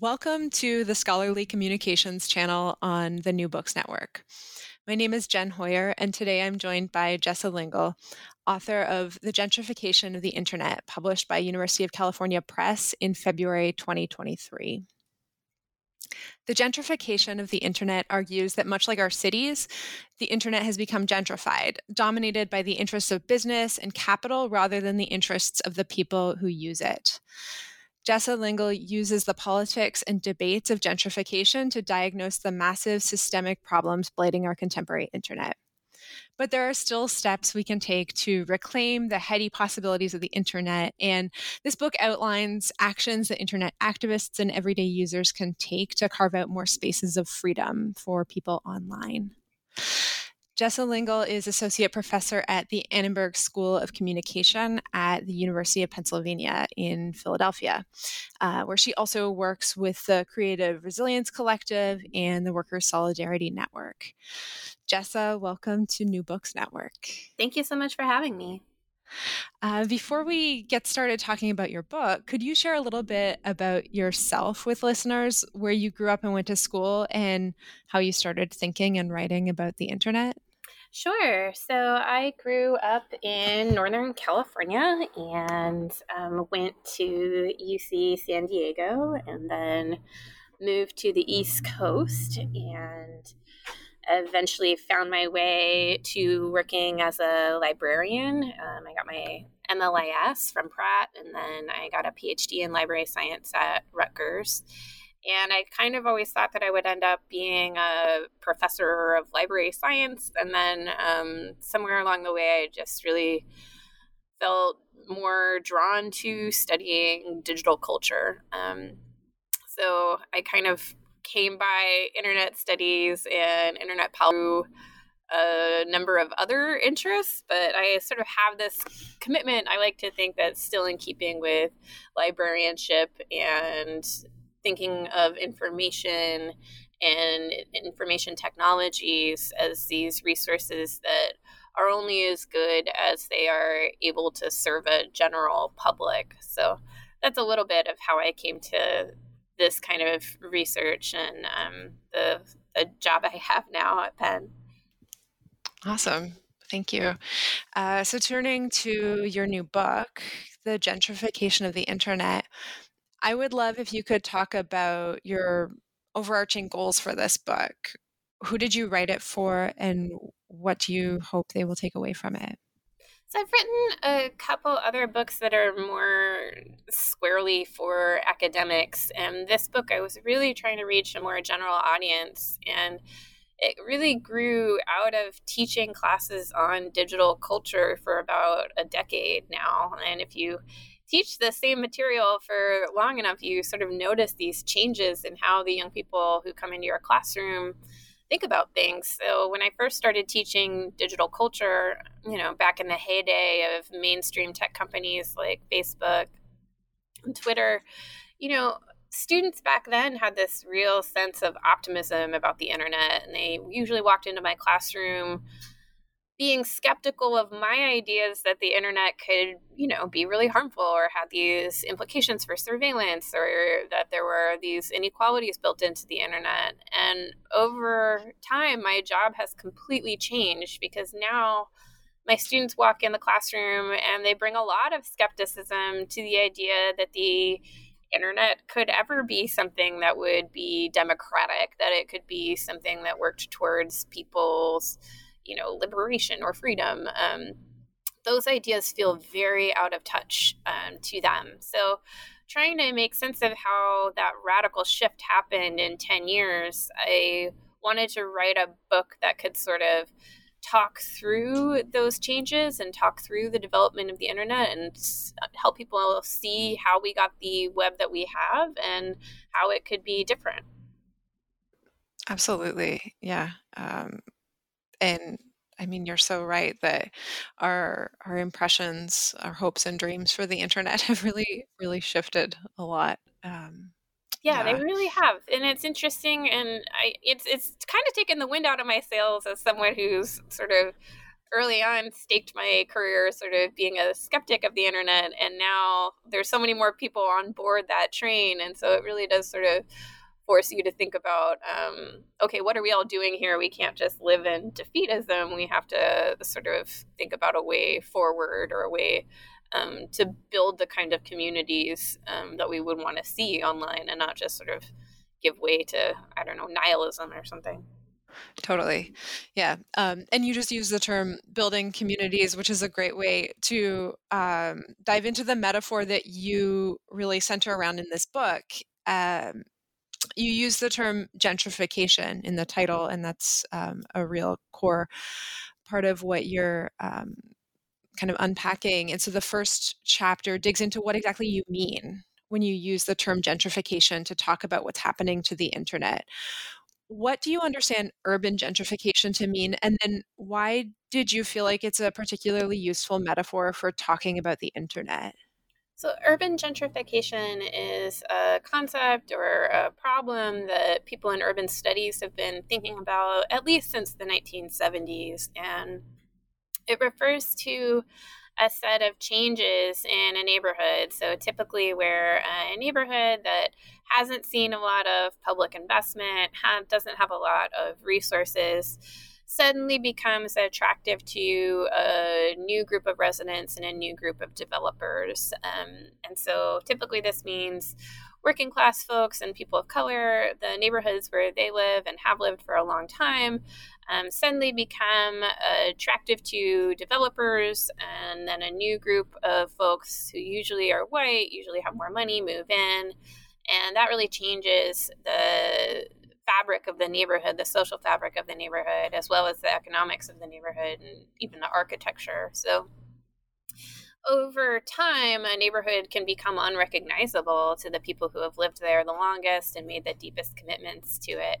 Welcome to the Scholarly Communications channel on the New Books Network. My name is Jen Hoyer, and today I'm joined by Jessa Lingel, author of The Gentrification of the Internet, published by University of California Press in February 2023. The gentrification of the internet argues that much like our cities, the internet has become gentrified, dominated by the interests of business and capital rather than the interests of the people who use it. Jessa Lingel uses the politics and debates of gentrification to diagnose the massive systemic problems blighting our contemporary internet. But there are still steps we can take to reclaim the heady possibilities of the internet. And this book outlines actions that internet activists and everyday users can take to carve out more spaces of freedom for people online. Jessa Lingel is associate professor at the Annenberg School of Communication at the University of Pennsylvania in Philadelphia, uh, where she also works with the Creative Resilience Collective and the Workers' Solidarity Network. Jessa, welcome to New Books Network. Thank you so much for having me. Uh, before we get started talking about your book, could you share a little bit about yourself with listeners, where you grew up and went to school, and how you started thinking and writing about the internet? Sure. So I grew up in Northern California and um, went to UC San Diego and then moved to the East Coast and eventually found my way to working as a librarian. Um, I got my MLIS from Pratt and then I got a PhD in library science at Rutgers. And I kind of always thought that I would end up being a professor of library science. And then um, somewhere along the way, I just really felt more drawn to studying digital culture. Um, so I kind of came by internet studies and internet policy a number of other interests, but I sort of have this commitment. I like to think that's still in keeping with librarianship and thinking of information and information technologies as these resources that are only as good as they are able to serve a general public. So that's a little bit of how I came to this kind of research and um, the, the job I have now at Penn. Awesome. Thank you. Uh, so, turning to your new book, The Gentrification of the Internet, I would love if you could talk about your overarching goals for this book. Who did you write it for, and what do you hope they will take away from it? So I've written a couple other books that are more squarely for academics, and this book I was really trying to reach a more general audience, and it really grew out of teaching classes on digital culture for about a decade now. And if you teach the same material for long enough, you sort of notice these changes in how the young people who come into your classroom think about things. So when I first started teaching digital culture, you know, back in the heyday of mainstream tech companies like Facebook and Twitter, you know, students back then had this real sense of optimism about the internet, and they usually walked into my classroom being skeptical of my ideas that the internet could, you know, be really harmful or had these implications for surveillance or that there were these inequalities built into the internet. And over time, my job has completely changed because now my students walk in the classroom and they bring a lot of skepticism to the idea that the internet could ever be something that would be democratic, that it could be something that worked towards people's you know, liberation or freedom. Um, those ideas feel very out of touch um, to them. So, trying to make sense of how that radical shift happened in 10 years, I wanted to write a book that could sort of talk through those changes and talk through the development of the internet and help people see how we got the web that we have and how it could be different. Absolutely. Yeah. Um, and I mean, you're so right that our our impressions, our hopes and dreams for the internet have really, really shifted a lot. Um, yeah, they really have, and it's interesting, and I it's it's kind of taken the wind out of my sails as someone who's sort of early on staked my career sort of being a skeptic of the internet, and now there's so many more people on board that train, and so it really does sort of force you to think about um, okay what are we all doing here we can't just live in defeatism we have to sort of think about a way forward or a way um, to build the kind of communities um, that we would want to see online and not just sort of give way to i don't know nihilism or something Totally. Yeah. Um, and you just use the term building communities, which is a great way to um, dive into the metaphor that you really center around in this book. Um, you use the term gentrification in the title, and that's um, a real core part of what you're um, kind of unpacking. And so the first chapter digs into what exactly you mean when you use the term gentrification to talk about what's happening to the internet. What do you understand urban gentrification to mean? And then why did you feel like it's a particularly useful metaphor for talking about the internet? So, urban gentrification is a concept or a problem that people in urban studies have been thinking about at least since the 1970s. And it refers to a set of changes in a neighborhood. So, typically, where a neighborhood that hasn't seen a lot of public investment, doesn't have a lot of resources, suddenly becomes attractive to a new group of residents and a new group of developers. Um, and so typically this means working class folks and people of color, the neighborhoods where they live and have lived for a long time, um, suddenly become attractive to developers. And then a new group of folks who usually are white, usually have more money, move in. And that really changes the fabric of the neighborhood, the social fabric of the neighborhood, as well as the economics of the neighborhood and even the architecture. So, over time, a neighborhood can become unrecognizable to the people who have lived there the longest and made the deepest commitments to it.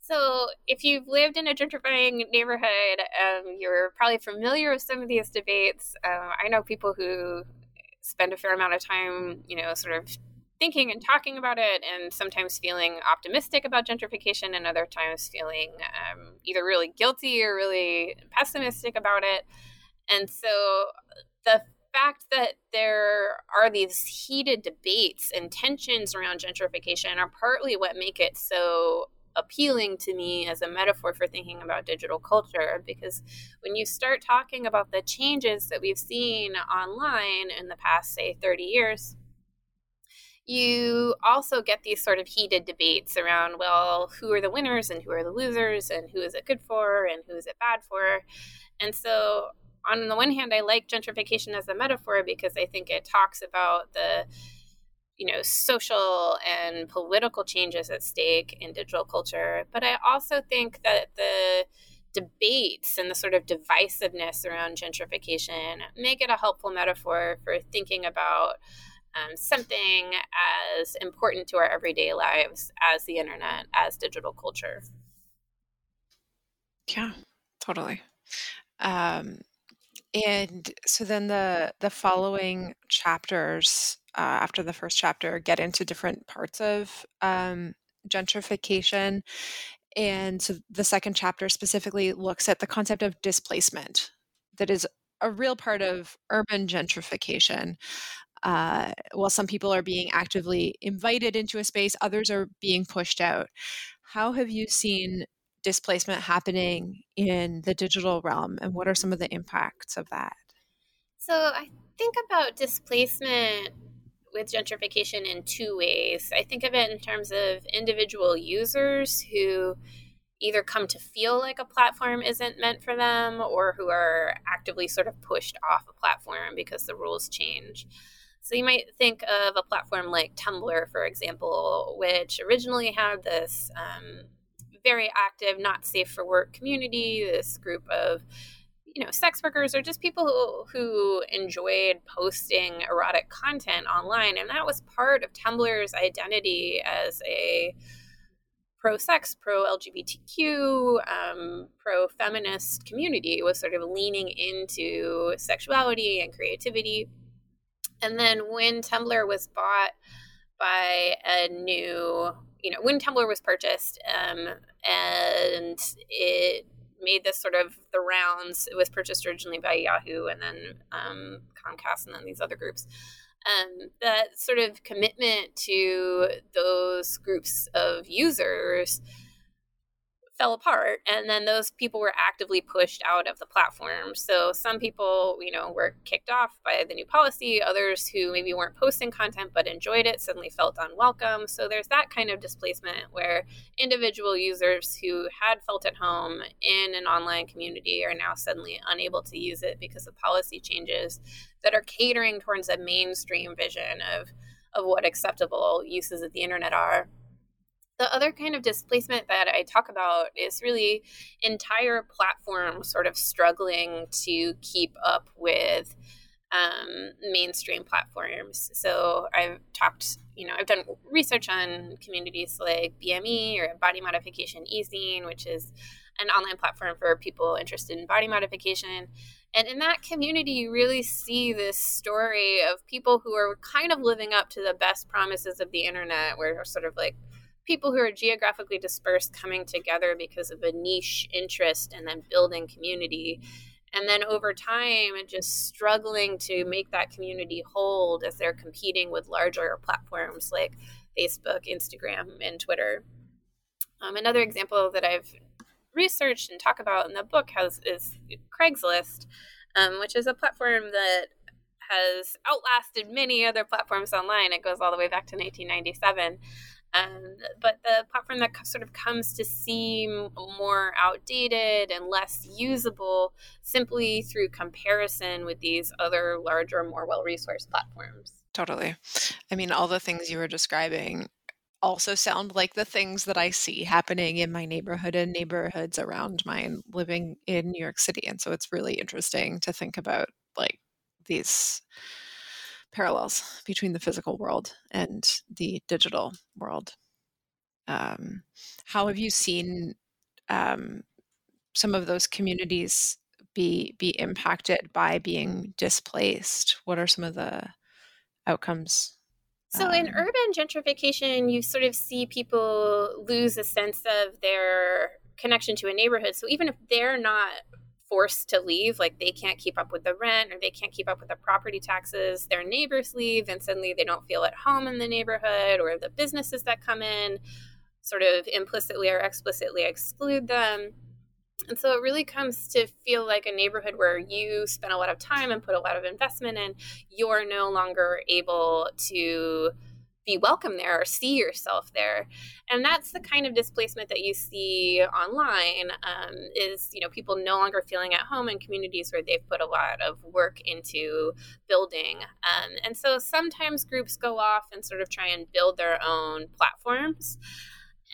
So, if you've lived in a gentrifying neighborhood, um, you're probably familiar with some of these debates. Um, I know people who spend a fair amount of time, you know, sort of thinking and talking about it and sometimes feeling optimistic about gentrification and other times feeling um, either really guilty or really pessimistic about it. And so the fact that there are these heated debates and tensions around gentrification are partly what make it so appealing to me as a metaphor for thinking about digital culture because when you start talking about the changes that we've seen online in the past say 30 years you also get these sort of heated debates around, well, who are the winners and who are the losers and who is it good for and who is it bad for. And so, on the one hand, I like gentrification as a metaphor because I think it talks about the you know social and political changes at stake in digital culture but i also think that the debates and the sort of divisiveness around gentrification make it a helpful metaphor for thinking about um, something as important to our everyday lives as the internet, as digital culture. Yeah, totally. Um, and so then the the following chapters uh, after the first chapter get into different parts of um, gentrification. And so the second chapter specifically looks at the concept of displacement that is a real part of urban gentrification. Uh, while some people are being actively invited into a space, others are being pushed out. How have you seen displacement happening in the digital realm, and what are some of the impacts of that? So, I think about displacement with gentrification in two ways. I think of it in terms of individual users who either come to feel like a platform isn't meant for them or who are actively sort of pushed off a platform because the rules change. So you might think of a platform like Tumblr, for example, which originally had this um, very active, not safe for work community, this group of you know sex workers or just people who, who enjoyed posting erotic content online. And that was part of tumblr's identity as a pro-sex pro-lgbtq um, pro-feminist community. Was sort of leaning into sexuality and creativity and then when tumblr was bought by a new you know when tumblr was purchased um, and it made this sort of the rounds. It was purchased originally by Yahoo and then um, Comcast and then these other groups. Um, that sort of commitment to those groups of users fell apart and then those people were actively pushed out of the platform. So some people you know were kicked off by the new policy others who maybe weren't posting content but enjoyed it suddenly felt unwelcome. So there's that kind of displacement where individual users who had felt at home in an online community are now suddenly unable to use it because of policy changes that are catering towards a mainstream vision of of what acceptable uses of the internet are the other kind of displacement that I talk about is really entire platforms sort of struggling to keep up with um, mainstream platforms. So I've talked, you know, I've done research on communities like BME or Body Modification Ezine, which is an online platform for people interested in body modification. And in that community, you really see this story of people who are kind of living up to the best promises of the internet, where sort of like people who are geographically dispersed coming together because of a niche interest and then building community. And then over time just struggling to make that community hold as they're competing with larger platforms like facebook instagram and twitter. Um, another example that i've researched and talk about in the book has is craigslist um, which is a platform that has outlasted many other platforms online. It goes all the way back to 1997 um, but the platform that sort of comes to seem more outdated and less usable simply through comparison with these other larger, more well resourced platforms. Totally. I mean, all the things you were describing also sound like the things that I see happening in my neighborhood and neighborhoods around mine living in New York City. And so it's really interesting to think about like these parallels between the physical world and the digital world. Um, how have you seen um, some of those communities be be impacted by being displaced? What are some of the outcomes? So, in um urban gentrification, you sort of see people lose a sense of their connection to a neighborhood. So, even if they're not forced to leave, like they can't keep up with the rent or they can't keep up with the property taxes, their neighbors leave and suddenly they don't feel at home in the neighborhood or the businesses that come in sort of implicitly or explicitly exclude them. And so it really comes to feel like a neighborhood where you spend a lot of time and put a lot of investment in, you're no longer able to be welcome there or see yourself there. And that's the kind of displacement that you see online um, is you know people no longer feeling at home in communities where they've put a lot of work into building. Um, and so sometimes groups go off and sort of try and build their own platforms.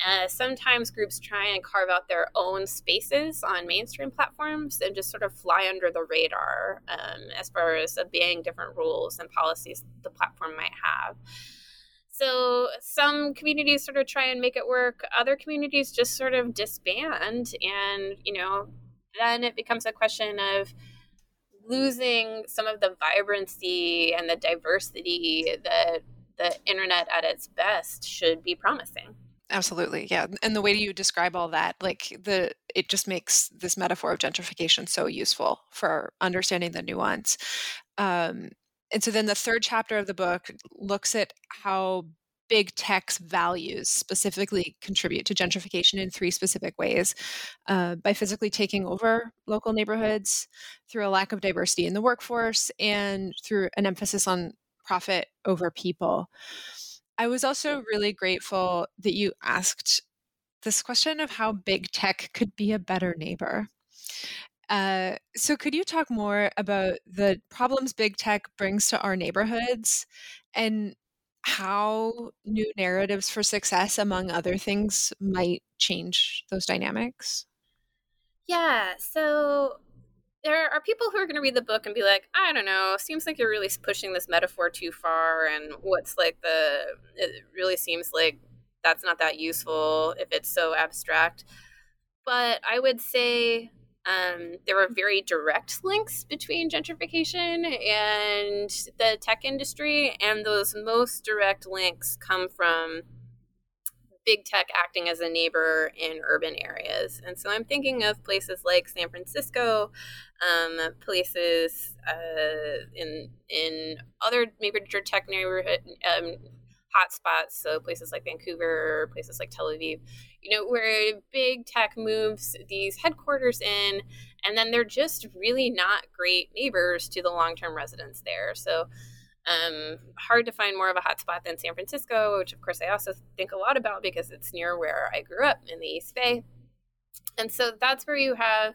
Uh, sometimes groups try and carve out their own spaces on mainstream platforms and just sort of fly under the radar um, as far as obeying different rules and policies the platform might have. So some communities sort of try and make it work. Other communities just sort of disband. And, you know, then it becomes a question of losing some of the vibrancy and the diversity that the internet at its best should be promising. Absolutely. Yeah. And the way you describe all that, like the it just makes this metaphor of gentrification so useful for understanding the nuance. Um, and so then the third chapter of the book looks at how big tech's values specifically contribute to gentrification in three specific ways uh, by physically taking over local neighborhoods, through a lack of diversity in the workforce, and through an emphasis on profit over people. I was also really grateful that you asked this question of how big tech could be a better neighbor. Uh, so, could you talk more about the problems big tech brings to our neighborhoods and how new narratives for success, among other things, might change those dynamics? Yeah. So, there are people who are going to read the book and be like, I don't know, seems like you're really pushing this metaphor too far. And what's like the, it really seems like that's not that useful if it's so abstract. But I would say um, there are very direct links between gentrification and the tech industry. And those most direct links come from big tech acting as a neighbor in urban areas. And so I'm thinking of places like San Francisco, um, places uh, in in other major tech neighborhood um, hotspots, so places like Vancouver, places like Tel Aviv, you know, where big tech moves these headquarters in, and then they're just really not great neighbors to the long term residents there. So um, hard to find more of a hotspot than San Francisco, which of course I also think a lot about because it's near where I grew up in the East Bay. And so that's where you have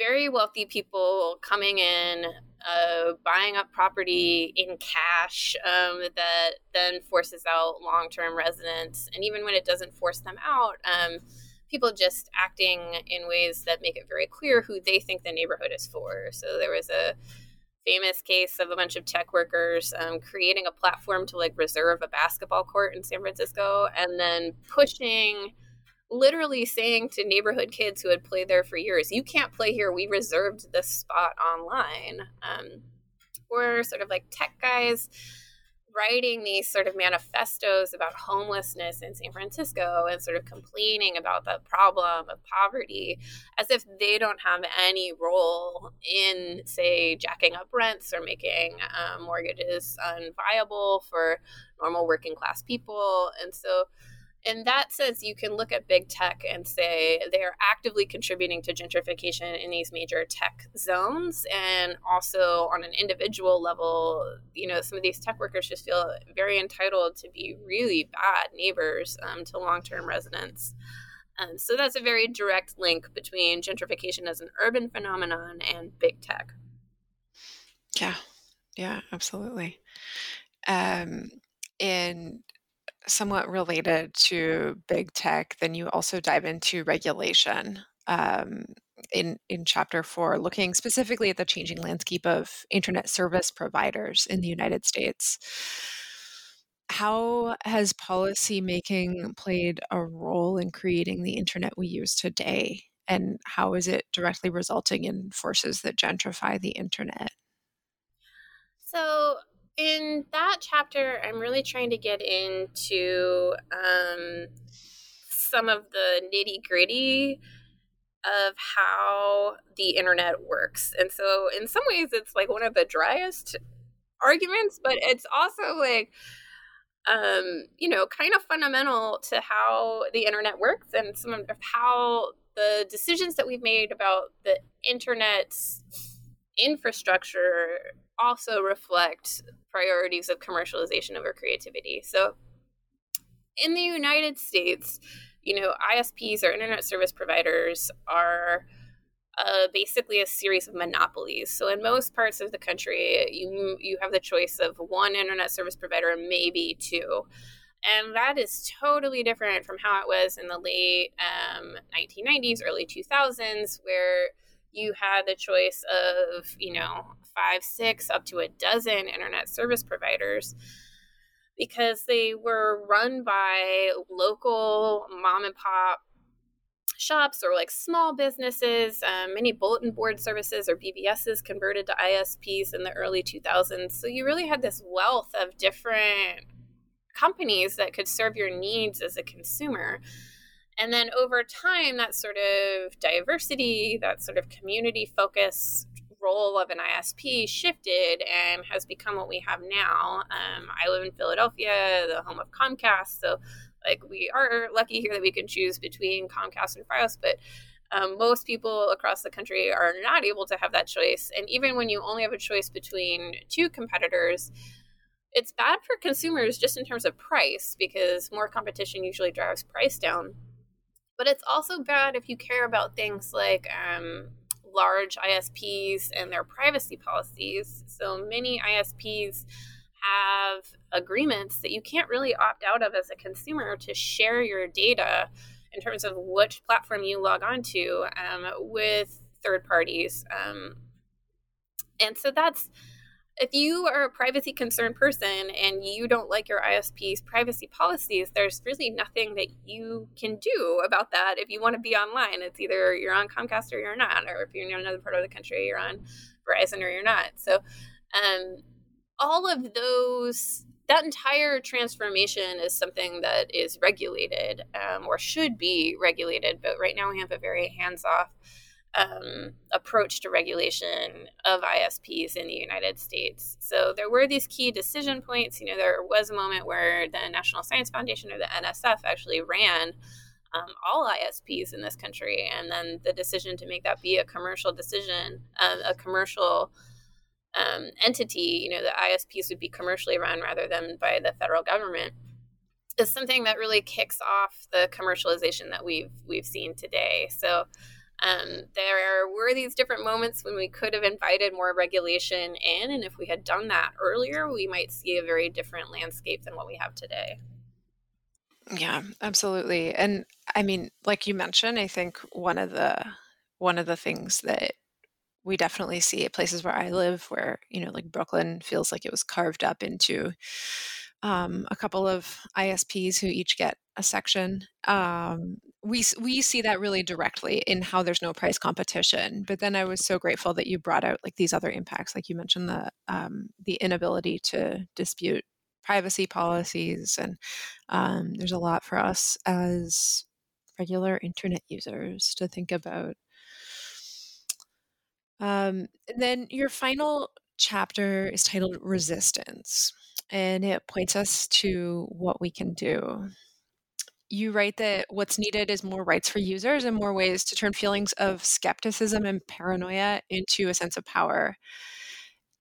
very wealthy people coming in, uh, buying up property in cash um, that then forces out long term residents. And even when it doesn't force them out, um, people just acting in ways that make it very clear who they think the neighborhood is for. So there was a famous case of a bunch of tech workers um, creating a platform to like reserve a basketball court in San Francisco and then pushing literally saying to neighborhood kids who had played there for years, you can't play here. We reserved this spot online. Um, or sort of like tech guys writing these sort of manifestos about homelessness in San Francisco and sort of complaining about the problem of poverty as if they don't have any role in, say, jacking up rents or making um, mortgages unviable for normal working class people. And so in that sense, you can look at big tech and say they are actively contributing to gentrification in these major tech zones. And also on an individual level, you know, some of these tech workers just feel very entitled to be really bad neighbors um, to long term residents. Um, so that's a very direct link between gentrification as an urban phenomenon and big tech. Yeah, yeah, absolutely. Um, and somewhat related to big tech, then you also dive into regulation um, in in chapter four, looking specifically at the changing landscape of internet service providers in the United States. How has policymaking played a role in creating the internet we use today? And how is it directly resulting in forces that gentrify the internet? So, in that chapter, I'm really trying to get into um, some of the nitty gritty of how the internet works. And so, in some ways, it's like one of the driest arguments, but it's also like, um, you know, kind of fundamental to how the internet works and some of how the decisions that we've made about the internet's infrastructure also reflect priorities of commercialization over creativity. So in the United States, you know, ISPs or internet service providers are uh, basically a series of monopolies. So in most parts of the country, you you have the choice of one internet service provider, maybe two. And that is totally different from how it was in the late um, 1990s, early 2000s, where you had the choice of, you know, five, six, up to a dozen internet service providers because they were run by local mom and pop shops or like small businesses. Um, many bulletin board services or BBSs converted to ISPs in the early 2000s. So you really had this wealth of different companies that could serve your needs as a consumer. And then over time, that sort of diversity, that sort of community focus role of an ISP shifted and has become what we have now. Um, I live in Philadelphia, the home of Comcast. So, like, we are lucky here that we can choose between Comcast and Fios, but um, most people across the country are not able to have that choice. And even when you only have a choice between two competitors, it's bad for consumers just in terms of price because more competition usually drives price down. But it's also bad if you care about things like um, large ISPs and their privacy policies. So many ISPs have agreements that you can't really opt out of as a consumer to share your data in terms of which platform you log on to um, with third parties. Um, and so that's if you are a privacy concerned person and you don't like your ISP's privacy policies, there's really nothing that you can do about that if you want to be online. It's either you're on Comcast or you're not, or if you're in another part of the country, you're on Verizon or you're not. So, um, all of those, that entire transformation is something that is regulated um, or should be regulated. But right now we have a very hands off um, approach to regulation of ISPs in the United States. So there were these key decision points. You know, there was a moment where the National Science Foundation or the NSF actually ran um, all ISPs in this country, and then the decision to make that be a commercial decision, uh, a commercial um, entity. You know, the ISPs would be commercially run rather than by the federal government. Is something that really kicks off the commercialization that we've we've seen today. So, um, there were these different moments when we could have invited more regulation in, and if we had done that earlier, we might see a very different landscape than what we have today. Yeah, absolutely. And I mean, like you mentioned, I think one of the one of the things that we definitely see at places where I live, where you know, like Brooklyn feels like it was carved up into um, a couple of ISPs who each get a section. Um, we we see that really directly in how there's no price competition. But then I was so grateful that you brought out like these other impacts, like you mentioned the um, the inability to dispute privacy policies, and um, there's a lot for us as regular internet users to think about. Um, then your final chapter is titled Resistance, and it points us to what we can do you write that what's needed is more rights for users and more ways to turn feelings of skepticism and paranoia into a sense of power.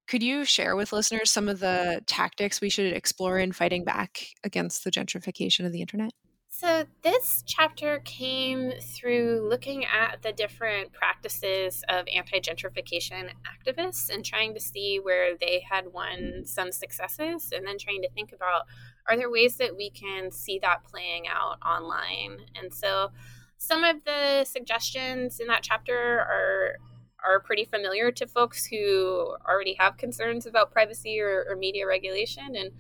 Could you share with listeners some of the tactics we should explore in fighting back against the gentrification of the internet? So, this chapter came through looking at the different practices of anti gentrification activists and trying to see where they had won some successes, and then trying to think about are there ways that we can see that playing out online? And so, some of the suggestions in that chapter are are pretty familiar to folks who already have concerns about privacy or, or media regulation and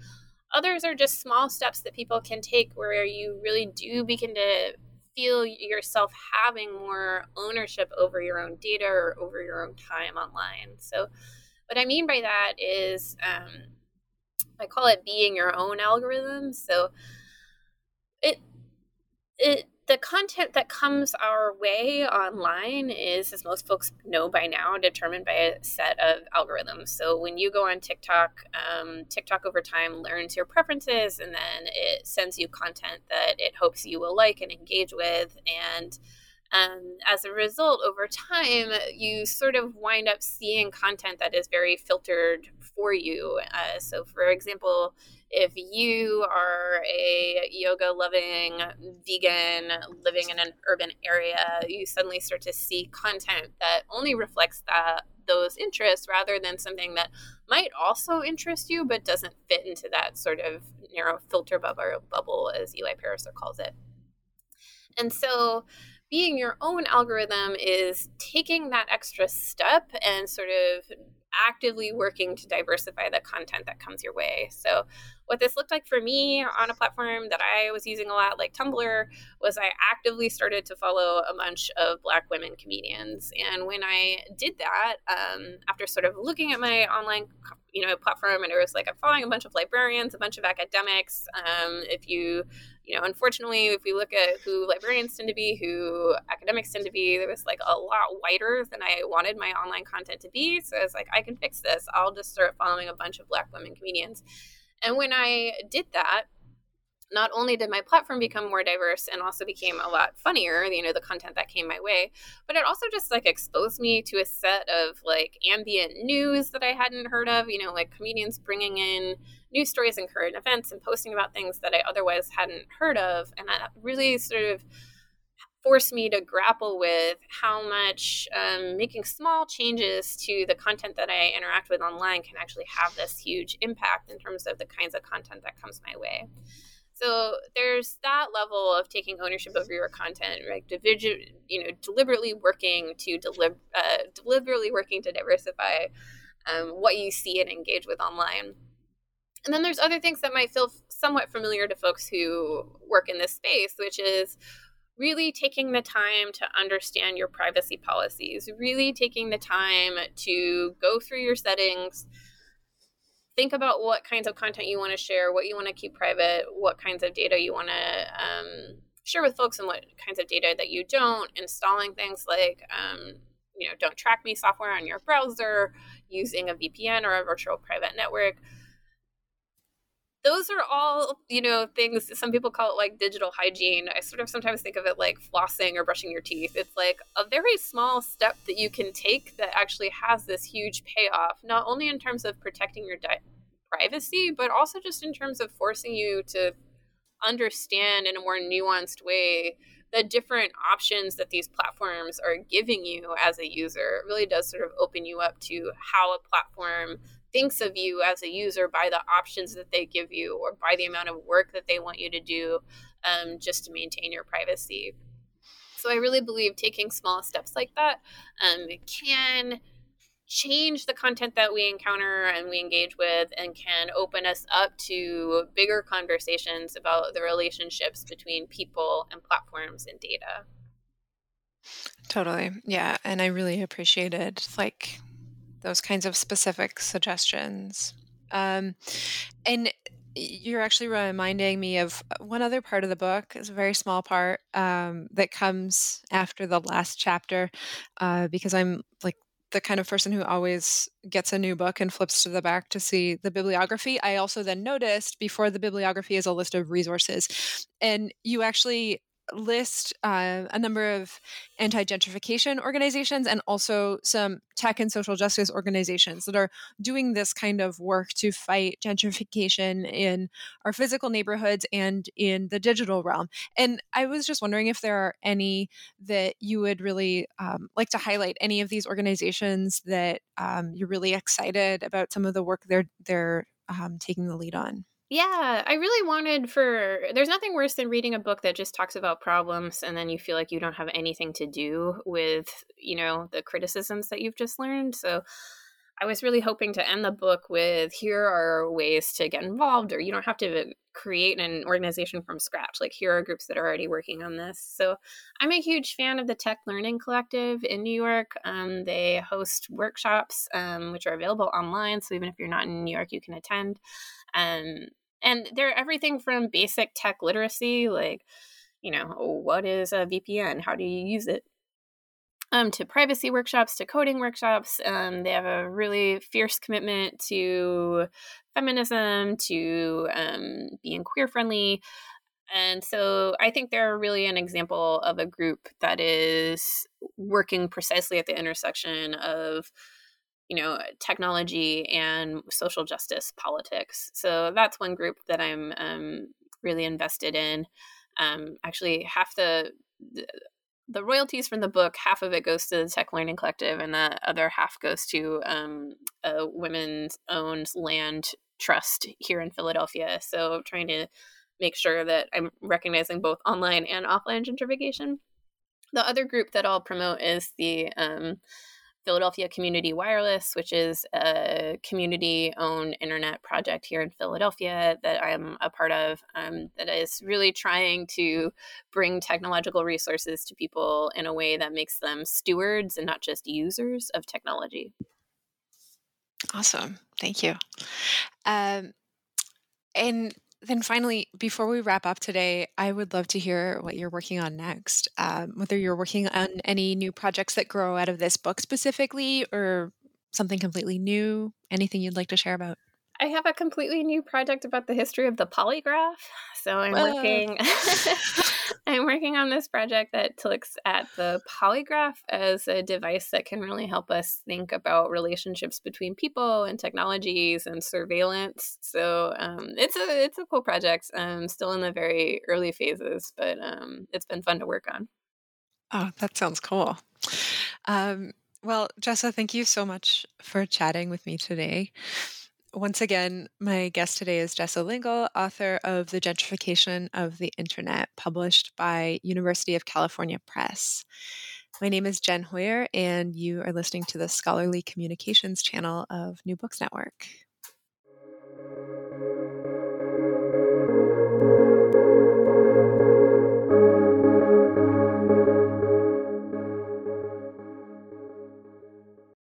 Others are just small steps that people can take where you really do begin to feel yourself having more ownership over your own data or over your own time online. So, what I mean by that is, um, I call it being your own algorithm. So, it it the content that comes our way online is, as most folks know by now, determined by a set of algorithms. So when you go on TikTok, um, TikTok over time learns your preferences and then it sends you content that it hopes you will like and engage with. And um, as a result, over time, you sort of wind up seeing content that is very filtered for you. Uh, so, for example, if you are a yoga loving vegan living in an urban area, you suddenly start to see content that only reflects that those interests rather than something that might also interest you but doesn't fit into that sort of narrow filter bubble, bubble as Eli Pariser calls it. And so being your own algorithm is taking that extra step and sort of actively working to diversify the content that comes your way. So, what this looked like for me on a platform that I was using a lot, like Tumblr, was I actively started to follow a bunch of Black women comedians. And when I did that, um, after sort of looking at my online you know platform and it was like i'm following a bunch of librarians a bunch of academics um, if you you know unfortunately if we look at who librarians tend to be who academics tend to be there was like a lot wider than i wanted my online content to be. So i was like i can fix this. I'll just start following a bunch of black women comedians. And when I did that, not only did my platform become more diverse and also became a lot funnier, you know, the content that came my way, but it also just like exposed me to a set of like ambient news that I hadn't heard of, you know, like comedians bringing in news stories and current events and posting about things that I otherwise hadn't heard of. And that really sort of forced me to grapple with how much um, making small changes to the content that I interact with online can actually have this huge impact in terms of the kinds of content that comes my way. So there's that level of taking ownership of your content, division, you know, deliberately working to deliver, uh, deliberately working to diversify um, what you see and engage with online. And then there's other things that might feel somewhat familiar to folks who work in this space, which is really taking the time to understand your privacy policies, really taking the time to go through your settings, think about what kinds of content you want to share, what you want to keep private, what kinds of data you want to um, share with folks, and what kinds of data that you don't, installing things like um, you know, don't track me software on your browser, using a VPN or a virtual private network those are all you know things some people call it like digital hygiene. I sort of sometimes think of it like flossing or brushing your teeth. It's like a very small step that you can take that actually has this huge payoff not only in terms of protecting your di- privacy but also just in terms of forcing you to understand in a more nuanced way the different options that these platforms are giving you as a user. It really does sort of open you up to how a platform thinks of you as a user by the options that they give you or by the amount of work that they want you to do um, just to maintain your privacy. So I really believe taking small steps like that um, can change the content that we encounter and we engage with and can open us up to bigger conversations about the relationships between people and platforms and data. Totally. Yeah. And I really appreciated like those kinds of specific suggestions. Um, and you're actually reminding me of one other part of the book. It's a very small part um, that comes after the last chapter, uh, because I'm like the kind of person who always gets a new book and flips to the back to see the bibliography. I also then noticed before the bibliography is a list of resources, and you actually list uh, a number of anti gentrification organizations and also some tech and social justice organizations that are doing this kind of work to fight gentrification in our physical neighborhoods and in the digital realm. And I was just wondering if there are any that you would really um, like to highlight, any of these organizations that um, you're really excited about some of the work they're, they're um, taking the lead on. Yeah, I really wanted for there's nothing worse than reading a book that just talks about problems and then you feel like you don't have anything to do with, you know, the criticisms that you've just learned. So I was really hoping to end the book with here are ways to get involved or you don't have to create an organization from scratch. Like here are groups that are already working on this. So I'm a huge fan of the Tech Learning Collective in New York. Um, they host workshops um, which are available online. So even if you're not in New York, you can attend. Um, and they're everything from basic tech literacy, like, you know, what is a VPN? How do you use it? Um, to privacy workshops, to coding workshops. Um, they have a really fierce commitment to feminism, to um, being queer friendly. And so I think they're really an example of a group that is working precisely at the intersection of you know technology and social justice politics. So that's one group that i'm um, really invested in. Um, actually half the, the, the royalties from the book half of it goes to the tech learning collective and the other half goes to um, a women's owned land trust here in philadelphia. So trying to make sure that i'm recognizing both online and offline gentrification. The other group that i'll promote is the um, Philadelphia Community Wireless, which is a community owned internet project here in Philadelphia that I'm a part of, um, that is really trying to bring technological resources to people in a way that makes them stewards and not just users of technology. Awesome. Thank you. Um, and then finally, before we wrap up today, I would love to hear what you're working on next. Um, whether you're working on any new projects that grow out of this book specifically or something completely new, anything you'd like to share about. I have a completely new project about the history of the polygraph. So I'm working I'm working on this project that looks at the polygraph as a device that can really help us think about relationships between people and technologies and surveillance. So um, it's a it's a cool project. I'm still in the very early phases, but um, it's been fun to work on. Oh, that sounds cool. Um, well, Jessa, thank you so much for chatting with me today. Once again, my guest today is Jessa Lingel, author of The Gentrification of the Internet, published by University of California Press. My name is Jen Hoyer, and you are listening to the Scholarly Communications channel of New Books Network.